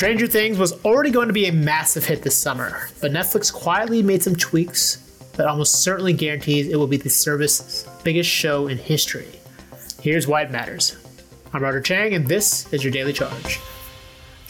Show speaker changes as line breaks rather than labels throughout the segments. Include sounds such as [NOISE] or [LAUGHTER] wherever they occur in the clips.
Stranger Things was already going to be a massive hit this summer, but Netflix quietly made some tweaks that almost certainly guarantees it will be the service's biggest show in history. Here's why it matters. I'm Roger Cheng, and this is your Daily Charge.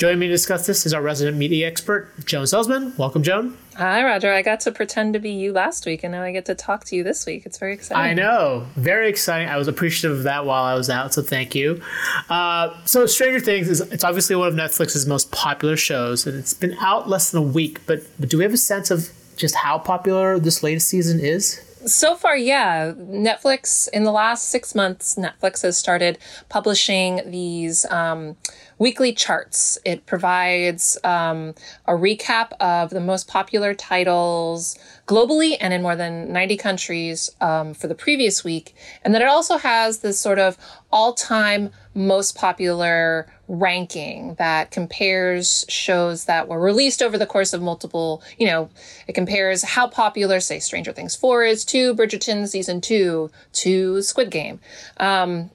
Joining me to discuss this is our resident media expert, Joan Solsman. Welcome, Joan.
Hi, Roger. I got to pretend to be you last week, and now I get to talk to you this week. It's very exciting.
I know. Very exciting. I was appreciative of that while I was out, so thank you. Uh, so, Stranger Things is it's obviously one of Netflix's most popular shows, and it's been out less than a week, but, but do we have a sense of just how popular this latest season is?
So far, yeah. Netflix, in the last six months, Netflix has started publishing these um, weekly charts. It provides um, a recap of the most popular titles globally and in more than 90 countries um, for the previous week. And then it also has this sort of all time most popular ranking that compares shows that were released over the course of multiple, you know, it compares how popular, say, Stranger Things 4 is to Bridgerton season 2 to Squid Game. Um,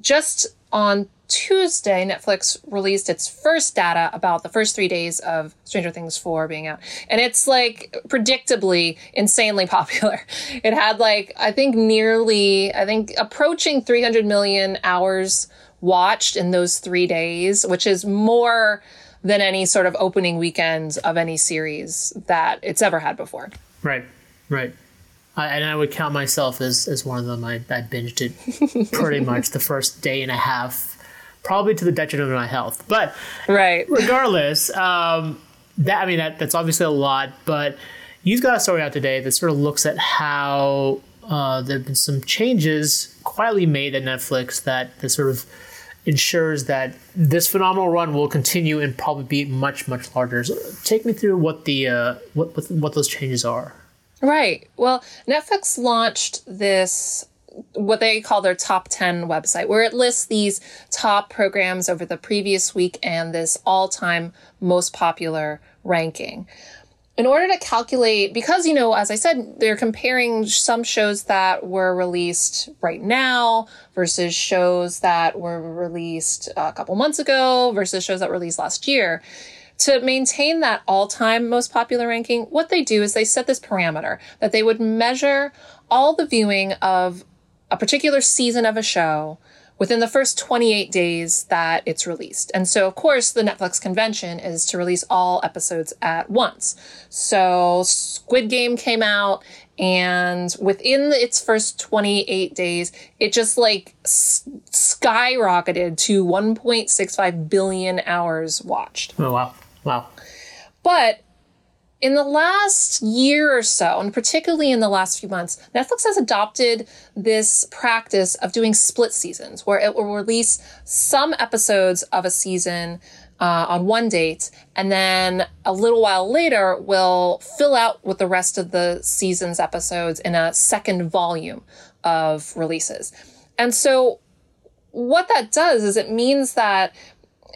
just on Tuesday, Netflix released its first data about the first three days of Stranger Things 4 being out. And it's like predictably insanely [LAUGHS] popular. It had like, I think nearly, I think approaching 300 million hours watched in those three days, which is more than any sort of opening weekend of any series that it's ever had before.
Right, right. I, and I would count myself as, as one of them. I, I binged it [LAUGHS] pretty much the first day and a half, probably to the detriment of my health. But
right, [LAUGHS]
regardless, um, that I mean that that's obviously a lot. But you've got a story out today that sort of looks at how uh, there have been some changes quietly made at Netflix that that sort of ensures that this phenomenal run will continue and probably be much much larger. So take me through what the uh, what, what what those changes are.
Right. Well, Netflix launched this what they call their top 10 website where it lists these top programs over the previous week and this all-time most popular ranking in order to calculate, because, you know, as I said, they're comparing some shows that were released right now versus shows that were released a couple months ago versus shows that were released last year. To maintain that all time most popular ranking, what they do is they set this parameter that they would measure all the viewing of a particular season of a show within the first 28 days that it's released. And so, of course, the Netflix convention is to release all episodes at once. So, Squid Game came out, and within its first 28 days, it just like s- skyrocketed to 1.65 billion hours watched.
Oh, wow. Wow.
But in the last year or so, and particularly in the last few months, Netflix has adopted this practice of doing split seasons, where it will release some episodes of a season uh, on one date, and then a little while later will fill out with the rest of the season's episodes in a second volume of releases. And so, what that does is it means that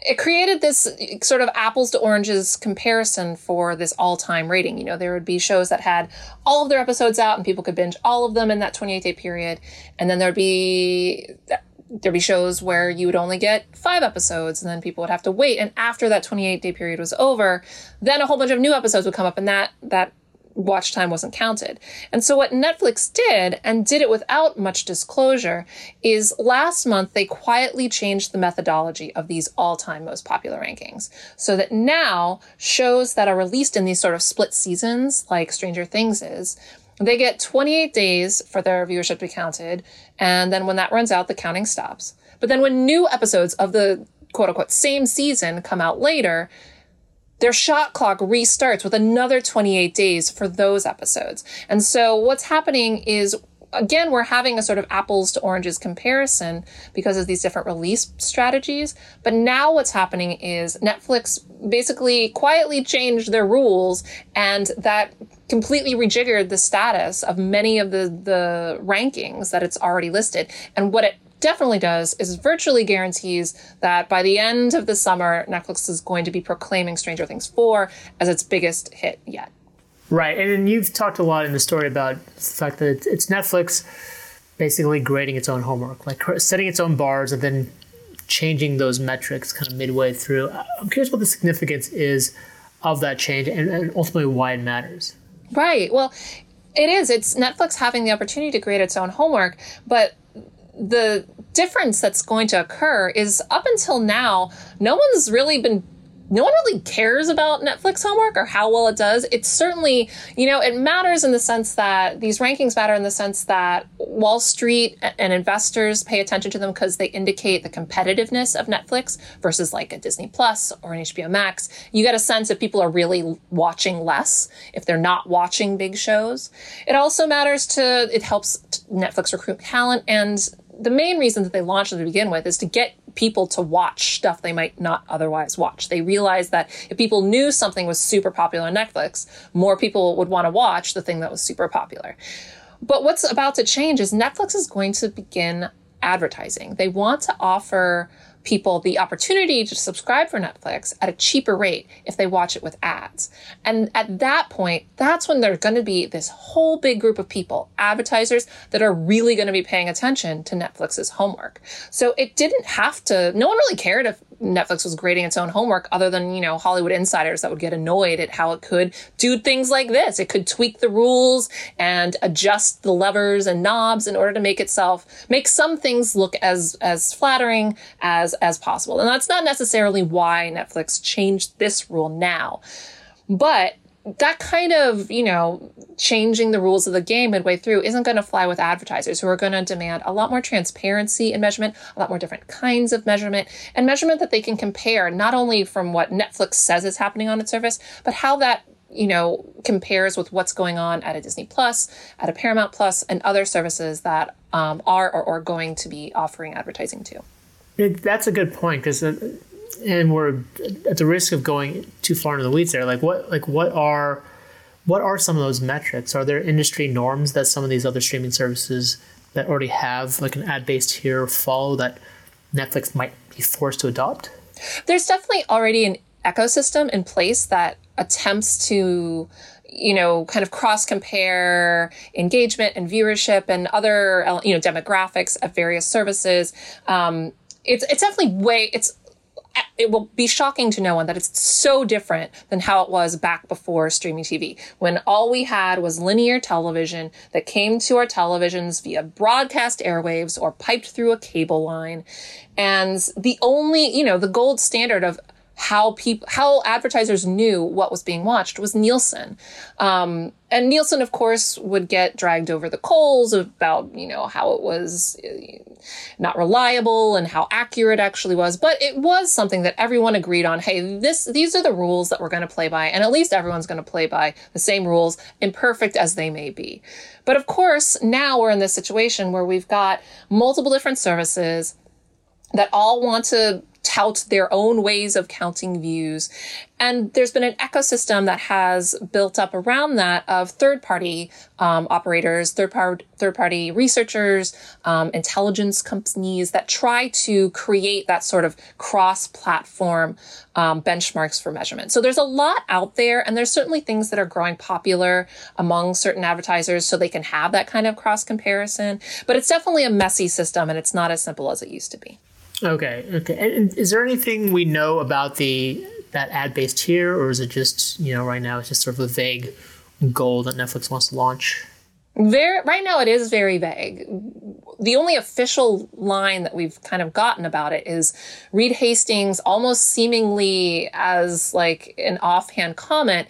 it created this sort of apples to oranges comparison for this all-time rating. You know, there would be shows that had all of their episodes out and people could binge all of them in that 28 day period. And then there'd be there'd be shows where you would only get five episodes and then people would have to wait. And after that 28 day period was over, then a whole bunch of new episodes would come up and that that watch time wasn't counted. And so what Netflix did, and did it without much disclosure, is last month they quietly changed the methodology of these all-time most popular rankings. So that now shows that are released in these sort of split seasons, like Stranger Things is, they get 28 days for their viewership to be counted, and then when that runs out, the counting stops. But then when new episodes of the quote unquote same season come out later, their shot clock restarts with another 28 days for those episodes. And so what's happening is again, we're having a sort of apples to oranges comparison because of these different release strategies. But now what's happening is Netflix basically quietly changed their rules and that completely rejiggered the status of many of the, the rankings that it's already listed. And what it definitely does is virtually guarantees that by the end of the summer, Netflix is going to be proclaiming Stranger Things 4 as its biggest hit yet.
Right. And you've talked a lot in the story about the fact that it's Netflix basically grading its own homework, like setting its own bars and then changing those metrics kind of midway through. I'm curious what the significance is of that change and, and ultimately why it matters.
Right. Well, it is. It's Netflix having the opportunity to create its own homework, but the difference that's going to occur is up until now, no one's really been no one really cares about Netflix homework or how well it does. It's certainly, you know, it matters in the sense that these rankings matter in the sense that Wall Street and investors pay attention to them because they indicate the competitiveness of Netflix versus like a Disney Plus or an HBO Max. You get a sense if people are really watching less, if they're not watching big shows. It also matters to, it helps Netflix recruit talent and the main reason that they launched it to begin with is to get people to watch stuff they might not otherwise watch. They realized that if people knew something was super popular on Netflix, more people would want to watch the thing that was super popular. But what's about to change is Netflix is going to begin advertising. They want to offer people the opportunity to subscribe for Netflix at a cheaper rate if they watch it with ads. And at that point, that's when there's going to be this whole big group of people, advertisers that are really going to be paying attention to Netflix's homework. So it didn't have to, no one really cared if Netflix was grading its own homework other than, you know, Hollywood insiders that would get annoyed at how it could do things like this. It could tweak the rules and adjust the levers and knobs in order to make itself make some things look as as flattering as as possible. And that's not necessarily why Netflix changed this rule now. But that kind of, you know, changing the rules of the game midway through isn't going to fly with advertisers who are going to demand a lot more transparency in measurement, a lot more different kinds of measurement, and measurement that they can compare not only from what Netflix says is happening on its service, but how that you know compares with what's going on at a Disney Plus, at a Paramount Plus, and other services that um, are or are going to be offering advertising to.
It, that's a good point because and we're at the risk of going too far into the weeds there. Like what like what are what are some of those metrics? Are there industry norms that some of these other streaming services that already have like an ad based here follow that Netflix might be forced to adopt?
There's definitely already an ecosystem in place that attempts to you know kind of cross compare engagement and viewership and other you know demographics of various services um, it's it's definitely way it's it will be shocking to no one that it's so different than how it was back before streaming TV, when all we had was linear television that came to our televisions via broadcast airwaves or piped through a cable line. And the only, you know, the gold standard of how people how advertisers knew what was being watched was Nielsen. Um, and Nielsen, of course, would get dragged over the coals about you know how it was uh, not reliable and how accurate actually was. But it was something that everyone agreed on. Hey, this these are the rules that we're going to play by, and at least everyone's going to play by the same rules, imperfect as they may be. But of course, now we're in this situation where we've got multiple different services that all want to tout their own ways of counting views. And there's been an ecosystem that has built up around that of third party um, operators, third, par- third party researchers, um, intelligence companies that try to create that sort of cross platform um, benchmarks for measurement. So there's a lot out there, and there's certainly things that are growing popular among certain advertisers so they can have that kind of cross comparison. But it's definitely a messy system, and it's not as simple as it used to be.
Okay, okay. And is there anything we know about the that ad based tier, or is it just you know right now it's just sort of a vague goal that Netflix wants to launch?
Very right now it is very vague. The only official line that we've kind of gotten about it is Reed Hastings almost seemingly as like an offhand comment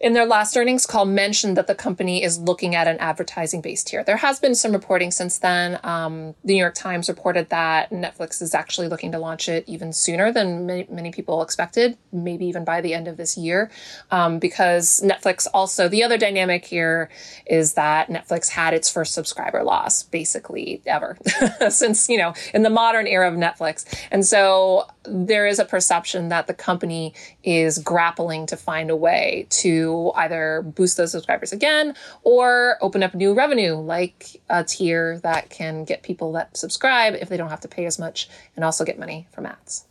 in their last earnings call mentioned that the company is looking at an advertising based tier. There has been some reporting since then. Um, the New York Times reported that Netflix is actually looking to launch it even sooner than many, many people expected, maybe even by the end of this year. Um, because Netflix also, the other dynamic here is that Netflix had its first subscriber loss basically ever [LAUGHS] since, you know, in the modern era of Netflix. And so there is a perception that the company is grappling to find a way to either boost those subscribers again or open up new revenue like a tier that can get people that subscribe if they don't have to pay as much and also get money from ads.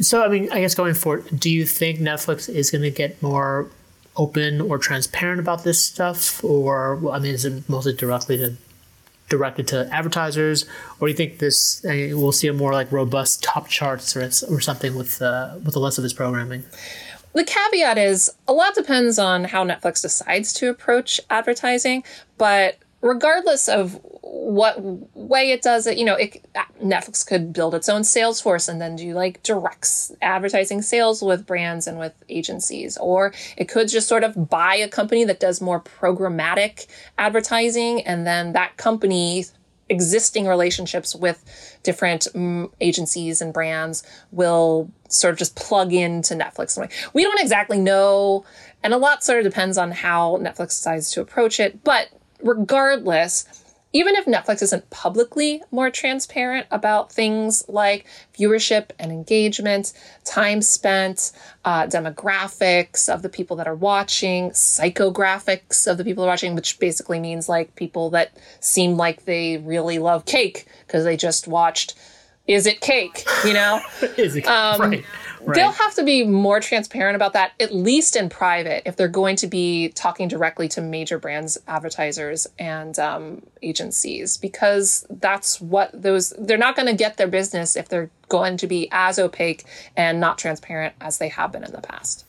So, I mean, I guess going forward, do you think Netflix is going to get more open or transparent about this stuff? Or, I mean, is it mostly directly to directed to advertisers, or do you think this uh, we'll see a more like robust top charts or, or something with uh, with the less of this programming?
The caveat is a lot depends on how Netflix decides to approach advertising, but regardless of what way it does it, you know, it, Netflix could build its own sales force and then do like direct advertising sales with brands and with agencies. Or it could just sort of buy a company that does more programmatic advertising and then that company existing relationships with different um, agencies and brands will sort of just plug into Netflix. We don't exactly know, and a lot sort of depends on how Netflix decides to approach it. But regardless, even if Netflix isn't publicly more transparent about things like viewership and engagement, time spent, uh, demographics of the people that are watching, psychographics of the people watching, which basically means like people that seem like they really love cake because they just watched Is It Cake, you know? [LAUGHS]
Is it um, right.
Right. They'll have to be more transparent about that, at least in private, if they're going to be talking directly to major brands, advertisers, and um, agencies, because that's what those, they're not going to get their business if they're going to be as opaque and not transparent as they have been in the past.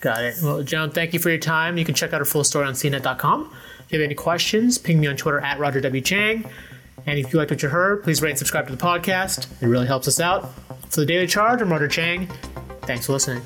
Got it. Well, Joan, thank you for your time. You can check out our full story on cnet.com. If you have any questions, ping me on Twitter at Roger W. Cheng. And if you liked what you heard, please rate and subscribe to the podcast. It really helps us out. For the Daily Charge, I'm Roger Cheng. Thanks for listening.